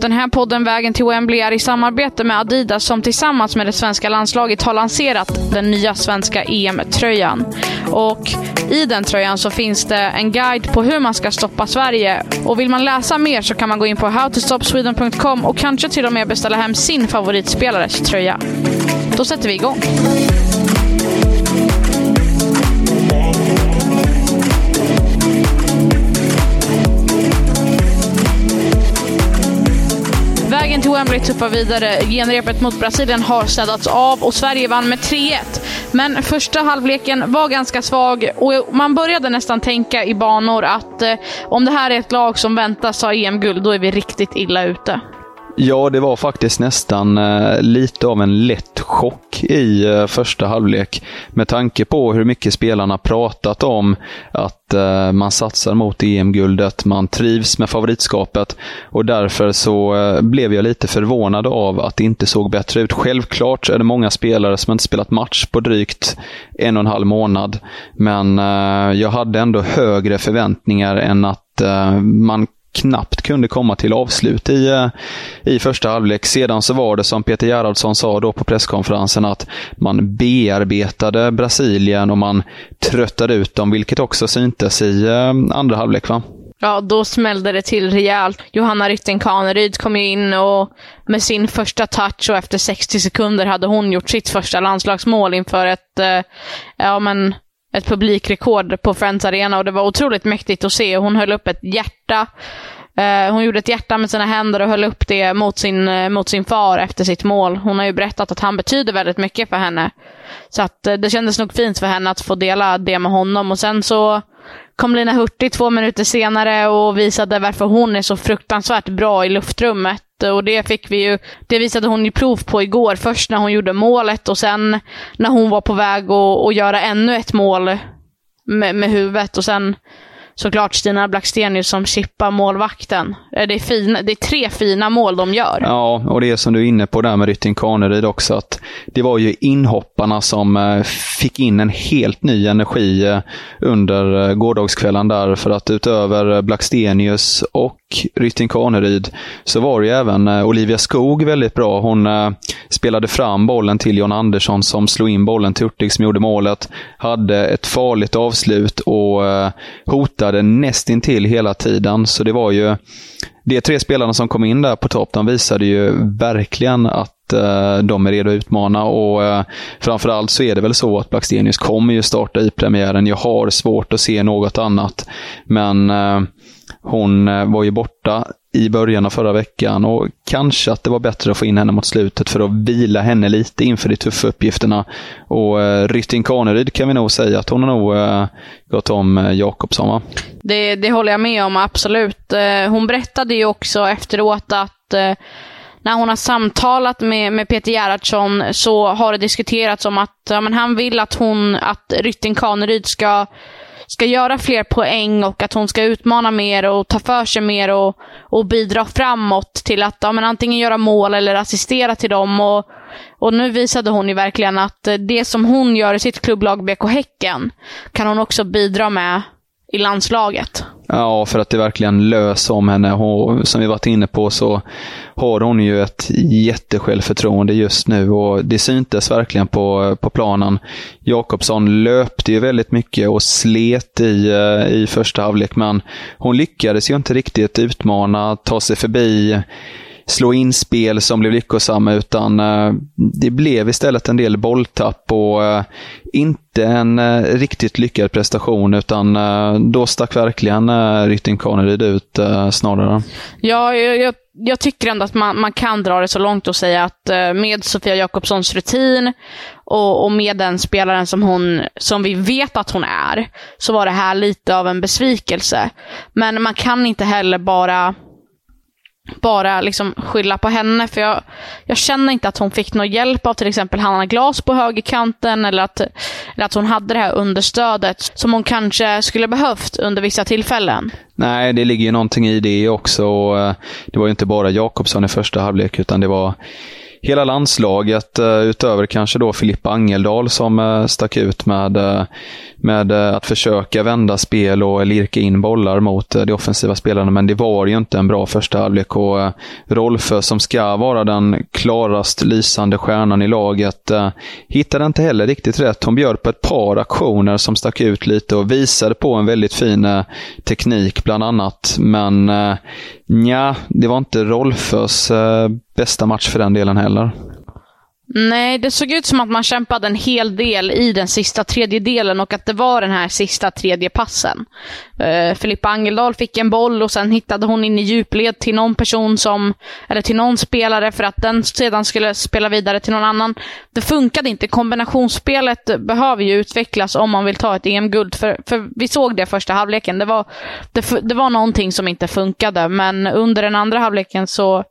Den här podden Vägen till Wembley är i samarbete med Adidas som tillsammans med det svenska landslaget har lanserat den nya svenska EM-tröjan. Och i den tröjan så finns det en guide på hur man ska stoppa Sverige. Och vill man läsa mer så kan man gå in på howtostopsweden.com och kanske till och med beställa hem sin favoritspelares tröja. Då sätter vi igång. Till Wembley tuffar vidare. Genrepet mot Brasilien har städats av och Sverige vann med 3-1. Men första halvleken var ganska svag och man började nästan tänka i banor att eh, om det här är ett lag som väntas ha EM-guld, då är vi riktigt illa ute. Ja, det var faktiskt nästan eh, lite av en lätt chock i eh, första halvlek. Med tanke på hur mycket spelarna pratat om att eh, man satsar mot EM-guldet, man trivs med favoritskapet och därför så eh, blev jag lite förvånad av att det inte såg bättre ut. Självklart är det många spelare som inte spelat match på drygt en och en halv månad, men eh, jag hade ändå högre förväntningar än att eh, man knappt kunde komma till avslut i, eh, i första halvlek. Sedan så var det som Peter Gerhardsson sa då på presskonferensen att man bearbetade Brasilien och man tröttade ut dem, vilket också syntes i eh, andra halvlek. Va? Ja, då smällde det till rejält. Johanna Rytting Kaneryd kom ju in och med sin första touch och efter 60 sekunder hade hon gjort sitt första landslagsmål inför ett, eh, ja men, ett publikrekord på Friends Arena och det var otroligt mäktigt att se. Hon höll upp ett hjärta. Eh, hon gjorde ett hjärta med sina händer och höll upp det mot sin, eh, mot sin far efter sitt mål. Hon har ju berättat att han betyder väldigt mycket för henne. Så att eh, det kändes nog fint för henne att få dela det med honom. Och sen så kom Lina Hurtig två minuter senare och visade varför hon är så fruktansvärt bra i luftrummet. Och det fick vi ju, det visade hon ju prov på igår. Först när hon gjorde målet och sen när hon var på väg att, att göra ännu ett mål med, med huvudet. Och sen såklart Stina Blackstenius som chippar målvakten. Eh, det är, fina, det är tre fina mål de gör. Ja, och det är som du är inne på där med Rytting Kaneryd också, att det var ju inhopparna som eh, fick in en helt ny energi eh, under gårdagskvällen där, för att utöver Blackstenius och Rytting Kaneryd så var det ju även Olivia Skog väldigt bra. Hon spelade fram bollen till John Andersson som slog in bollen till Hurtig som gjorde målet. Hade ett farligt avslut och eh, hotade nästintill hela tiden. Så det var ju de tre spelarna som kom in där på topp, de visade ju verkligen att eh, de är redo att utmana och eh, framförallt så är det väl så att Blackstenius kommer ju starta i premiären. Jag har svårt att se något annat. Men hon var ju borta i början av förra veckan och kanske att det var bättre att få in henne mot slutet för att vila henne lite inför de tuffa uppgifterna. Och eh, uh, Rytting Kaneryd kan vi nog säga att hon har nog eh, gått om eh, Jakobsson va? Det, det håller jag med om, absolut. Hon berättade ju också efteråt att när hon har samtalat med, med Peter Gerhardsson så har det diskuterats om att ja, men han vill att hon, att Rytting Kaneryd ska ska göra fler poäng och att hon ska utmana mer och ta för sig mer och, och bidra framåt till att ja, men antingen göra mål eller assistera till dem. Och, och nu visade hon ju verkligen att det som hon gör i sitt klubblag BK Häcken kan hon också bidra med i landslaget. Ja, för att det verkligen löser om henne. Hon, som vi varit inne på så har hon ju ett jättesjälvförtroende just nu och det syntes verkligen på, på planen. Jakobsson löpte ju väldigt mycket och slet i, eh, i första halvlek, men hon lyckades ju inte riktigt utmana, ta sig förbi slå in spel som blev lyckosamma, utan eh, det blev istället en del bolltapp och eh, inte en eh, riktigt lyckad prestation, utan då stack verkligen Rytting Kaneryd ut snarare. Ja, jag, jag, jag, tycker ändå att man, man kan dra det så långt och säga att med Sofia Jakobssons rutin och, och, med den spelaren som, hon, som vi vet att hon är, så var det här lite av en besvikelse. Men man kan inte heller bara bara liksom skylla på henne. För jag, jag känner inte att hon fick någon hjälp av till exempel Hanna Glas på högerkanten eller att, eller att hon hade det här understödet som hon kanske skulle behövt under vissa tillfällen. Nej, det ligger ju någonting i det också. Eh, det var ju inte bara Jakobsson i första halvlek utan det var hela landslaget, eh, utöver kanske då Filippa Angeldal som eh, stack ut med, eh, med att försöka vända spel och lirka in bollar mot de offensiva spelarna. Men det var ju inte en bra första halvlek och Rolfö som ska vara den klarast lysande stjärnan i laget hittade inte heller riktigt rätt. Hon bjöd på ett par aktioner som stack ut lite och visade på en väldigt fin teknik bland annat. Men Nja, det var inte Rolfös eh, bästa match för den delen heller. Nej, det såg ut som att man kämpade en hel del i den sista tredjedelen och att det var den här sista tredje passen. Uh, Filippa Angeldal fick en boll och sen hittade hon in i djupled till någon person som, eller till någon spelare för att den sedan skulle spela vidare till någon annan. Det funkade inte. Kombinationsspelet behöver ju utvecklas om man vill ta ett EM-guld. För, för vi såg det första halvleken. Det var, det, det var någonting som inte funkade, men under den andra halvleken så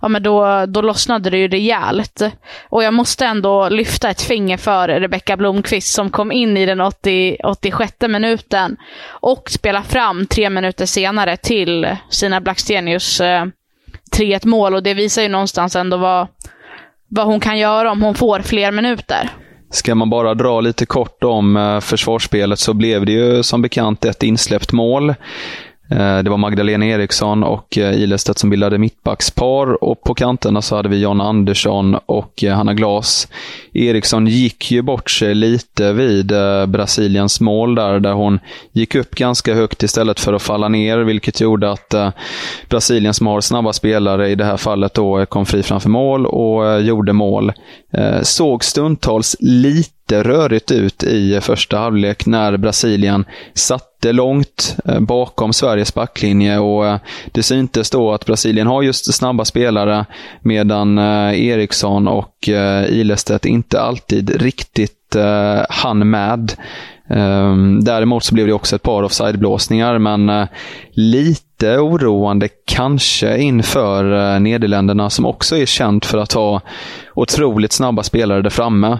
ja, men då, då lossnade det ju rejält. Och jag måste ändå lyfta ett finger för Rebecka Blomqvist som kom in i den 80, 86 minuten och spelade fram tre minuter senare till sina Blackstenius eh, 3-1 mål. Och det visar ju någonstans ändå vad, vad hon kan göra om hon får fler minuter. Ska man bara dra lite kort om eh, försvarsspelet så blev det ju som bekant ett insläppt mål. Eh, det var Magdalena Eriksson och eh, Ilestedt som bildade mittbackspar och på kanterna så hade vi John Andersson och eh, Hanna Glas. Eriksson gick ju bort sig lite vid Brasiliens mål där, där hon gick upp ganska högt istället för att falla ner, vilket gjorde att Brasilien som har snabba spelare i det här fallet då kom fri framför mål och gjorde mål. Såg stundtals lite lite rörigt ut i första halvlek när Brasilien satte långt eh, bakom Sveriges backlinje och eh, det syntes då att Brasilien har just snabba spelare medan eh, Eriksson och Ilestedt inte alltid riktigt hann med. Ehm, däremot så blev det också ett par offsideblåsningar, men lite oroande kanske inför Nederländerna som också är känt för att ha otroligt snabba spelare där framme.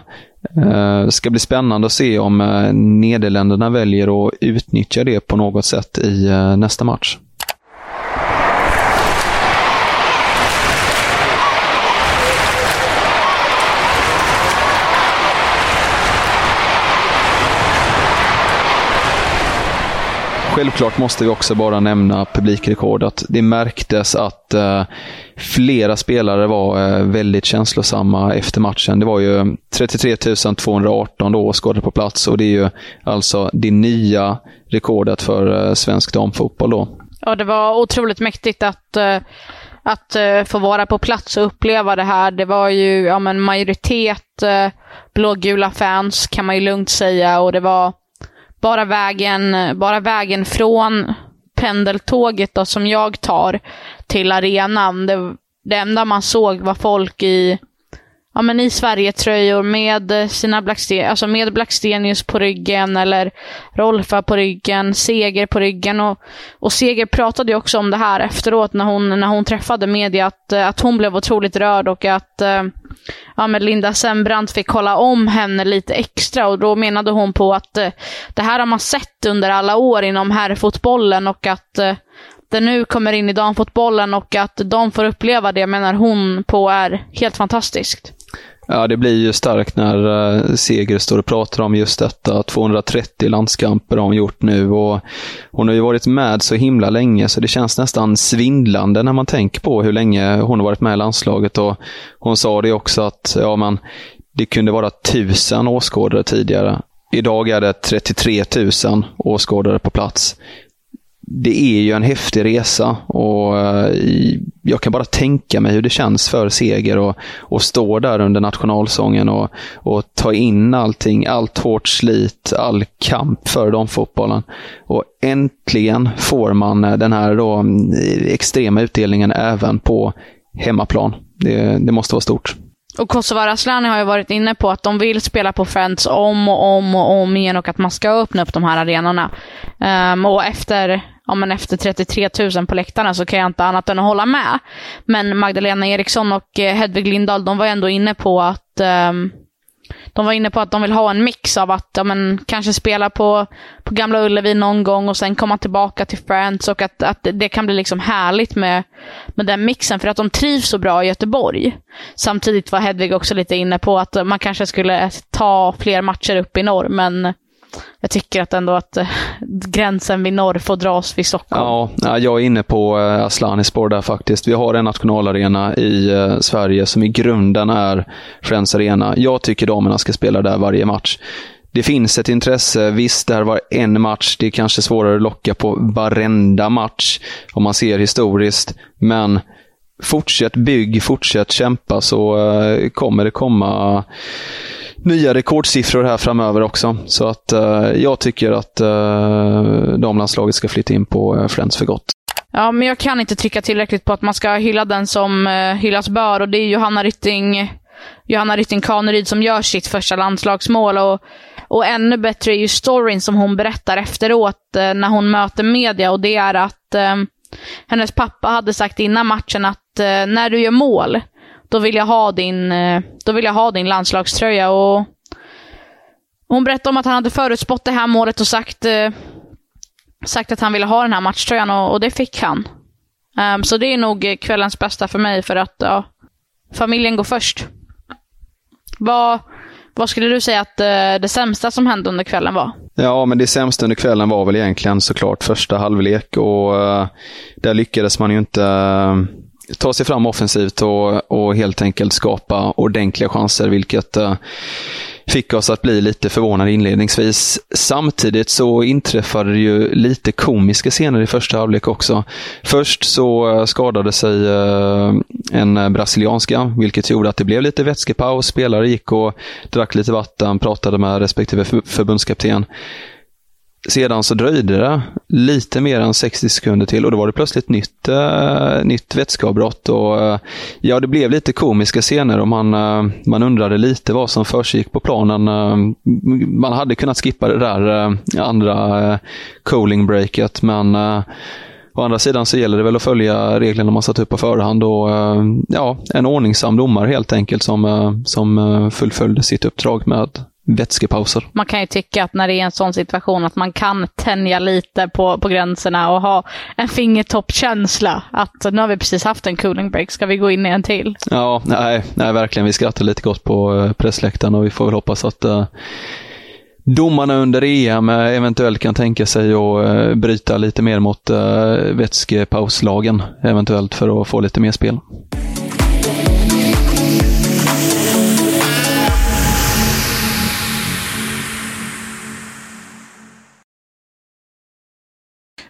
Eh, det ska bli spännande att se om eh, Nederländerna väljer att utnyttja det på något sätt i eh, nästa match. Självklart måste vi också bara nämna publikrekordet. Det märktes att eh, flera spelare var eh, väldigt känslosamma efter matchen. Det var ju 33 218 då åskådare på plats och det är ju alltså det nya rekordet för eh, svensk damfotboll då. Ja, det var otroligt mäktigt att eh, att uh, få vara på plats och uppleva det här. Det var ju ja, men majoritet uh, blågula fans kan man ju lugnt säga och det var bara vägen, bara vägen från pendeltåget då, som jag tar till arenan. Det, det enda man såg var folk i ja, men i Sverigetröjor med eh, sina Blacksten, alltså med Blackstenius på ryggen eller Rolfa på ryggen, Seger på ryggen. Och, och Seger pratade ju också om det här efteråt när hon, när hon träffade media, att, eh, att hon blev otroligt rörd och att eh, ja, men Linda Sembrant fick kolla om henne lite extra och då menade hon på att det här har man sett under alla år inom herrfotbollen och att det nu kommer in i damfotbollen och att de får uppleva det menar hon på är helt fantastiskt. Ja, det blir ju starkt när eh, Seger står och pratar om just detta. 230 landskamper har hon gjort nu och hon har ju varit med så himla länge så det känns nästan svindlande när man tänker på hur länge hon har varit med i landslaget. Och hon sa det också att ja, man, det kunde vara tusen åskådare tidigare. Idag är det 33 000 åskådare på plats det är ju en häftig resa och eh, jag kan bara tänka mig hur det känns för Seger och, och stå där under nationalsången och, och ta in allting, allt hårt slit, all kamp för de fotbollen. Och äntligen får man eh, den här då mm, extrema utdelningen även på hemmaplan. Det, det måste vara stort. Och Kosovare Asllani har ju varit inne på att de vill spela på Friends om och om och om igen och att man ska öppna upp de här arenorna. Um, och efter ja, men efter 33 000 på läktarna så kan jag inte annat än att hålla med. Men Magdalena Eriksson och eh, Hedvig Lindahl, de var ändå inne på att um, de var inne på att de vill ha en mix av att ja, men, kanske spela på, på Gamla Ullevi någon gång och sen komma tillbaka till Friends och att, att det kan bli liksom härligt med, med den mixen för att de trivs så bra i Göteborg. Samtidigt var Hedvig också lite inne på att man kanske skulle ta fler matcher upp i norr, men jag tycker att ändå att eh, gränsen vid norr får dras vid Stockholm. Ja, jag är inne på eh, Aslanispor där faktiskt. Vi har en nationalarena i eh, Sverige som i grunden är Friends Arena. Jag tycker damerna ska spela där varje match. Det finns ett intresse. Visst, det här var en match. Det är kanske svårare att locka på varenda match om man ser historiskt. Men fortsätt bygg, fortsätt kämpa så kommer det komma nya rekordsiffror här framöver också. Så att eh, jag tycker att eh, damlandslaget ska flytta in på eh, uh, Friends för gott. Ja, men jag kan inte trycka tillräckligt på att man ska hylla den som hyllas bör och det är Johanna Rytting, Johanna Rytting Kaneryd som gör sitt första landslagsmål. Och, och ännu bättre är ju storyn som hon berättar efteråt när hon möter media och det är att eh, hennes pappa hade sagt innan matchen att när du gör mål, då vill jag ha din, eh, då vill jag ha din landslagströja. Och hon berättade om att han hade förutspått det här målet och sagt, eh, sagt att han ville ha den här matchtröjan och, och det fick han. Um, så det är nog kvällens bästa för mig för att ja, familjen går först. Vad, vad skulle du säga att uh, det sämsta som hände under kvällen var? Ja, men det sämsta under kvällen var väl egentligen såklart första halvlek och uh, där lyckades man ju inte uh, ta sig fram offensivt och, och helt enkelt skapa ordentliga chanser, vilket eh, fick oss att bli lite förvånade inledningsvis. Samtidigt så inträffade det ju lite komiska scener i första halvlek också. Först så eh, skadade sig eh, en brasilianska, vilket gjorde att det blev lite vätskepaus. Spelare gick och drack lite vatten, pratade med respektive förbundskapten. Sedan så dröjde det lite mer än 60 sekunder till och då var det plötsligt nytt, uh, nytt vätskeavbrott. Och, uh, ja, det blev lite komiska scener och man, uh, man undrade lite vad som försiggick på planen. man hade kunnat skippa det där andra cooling breaket, men Å andra sidan så gäller det väl att följa reglerna man satt upp på förhand och ja, en ordningsam domare helt enkelt som, som fullföljde sitt uppdrag med vätskepauser. Man kan ju tycka att när det är en sån situation att man kan tänja lite på, på gränserna och ha en fingertoppkänsla. Att nu har vi precis haft en cooling break, ska vi gå in i en till? Ja, nej, nej verkligen. Vi skrattar lite gott på eh, pressläktaren och vi får väl hoppas att uh, domarna under EM eventuellt kan tänka sig att uh, bryta lite mer mot vätskepauslagen eventuellt för att få lite mer spel.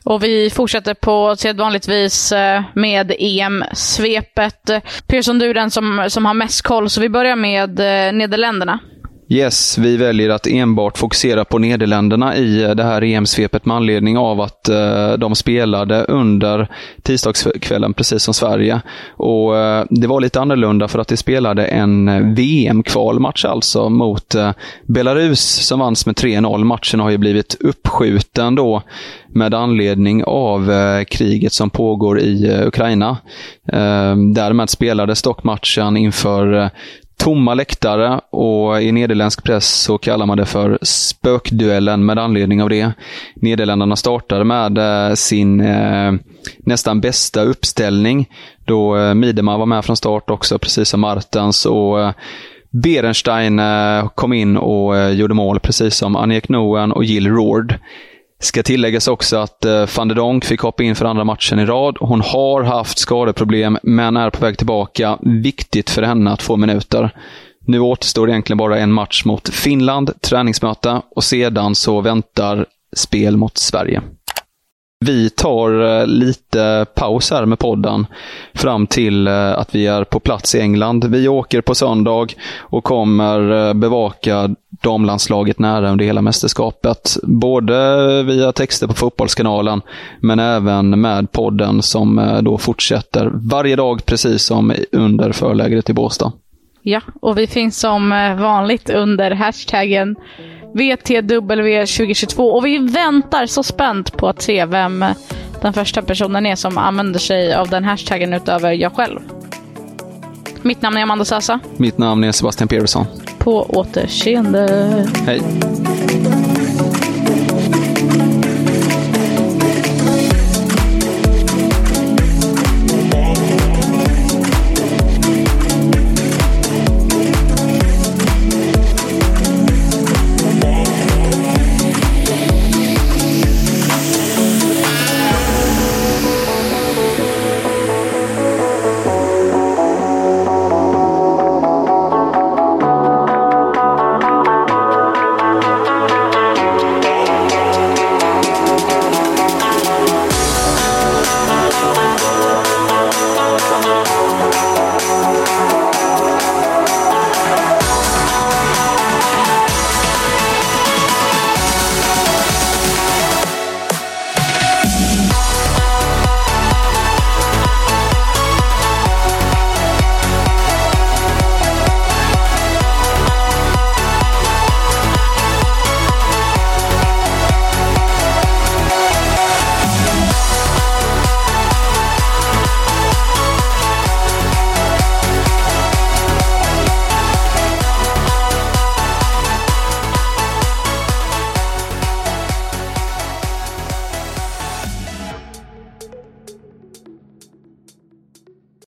Och vi fortsätter på sedvanligt vis eh, med EM-svepet. Pearson, du är den som, som har mest koll, så vi börjar med eh, Nederländerna. Yes, vi väljer att enbart fokusera på Nederländerna i eh, det här EM-svepet med anledning av att eh, de spelade under tisdagskvällen precis som Sverige. Och eh, Det var lite annorlunda för att de spelade en VM-kvalmatch alltså mot Belarus som vanns med 3-0. Matchen har ju blivit uppskjuten då med anledning av kriget som pågår i Ukraina. Ehm, därmed spelades dock matchen inför tomma läktare och i nederländsk press så kallar man det för spökduellen med anledning av det. Nederländerna startade med eh, sin eh, nästan bästa uppställning då eh, Miedema var med från start också, precis som Martens. och eh, Berenstein eh, kom in och eh, gjorde mål, precis som Anjek Noen och Jill Roord. Ska tilläggas också att eh, van der Donk fick hoppa in för andra matchen i rad. Hon har haft skadeproblem, men är på väg tillbaka. Viktigt för henne att få minuter. Nu återstår egentligen bara en match mot Finland, träningsmöte, och sedan så väntar spel mot Sverige. Vi tar eh, lite paus här med podden fram till eh, att vi är på plats i England. Vi åker på söndag och kommer eh, bevaka damlandslaget nära under hela mästerskapet. Både via texter på Fotbollskanalen, men även med podden som då fortsätter varje dag, precis som under förlägret i Båstad. Ja, och vi finns som vanligt under hashtaggen VTW 2022 och vi väntar så spänt på att se vem den första personen är som använder sig av den hashtaggen utöver jag själv. Mitt namn är Amanda Sasa. Mitt namn är Sebastian Petersson. På återseende. Hej!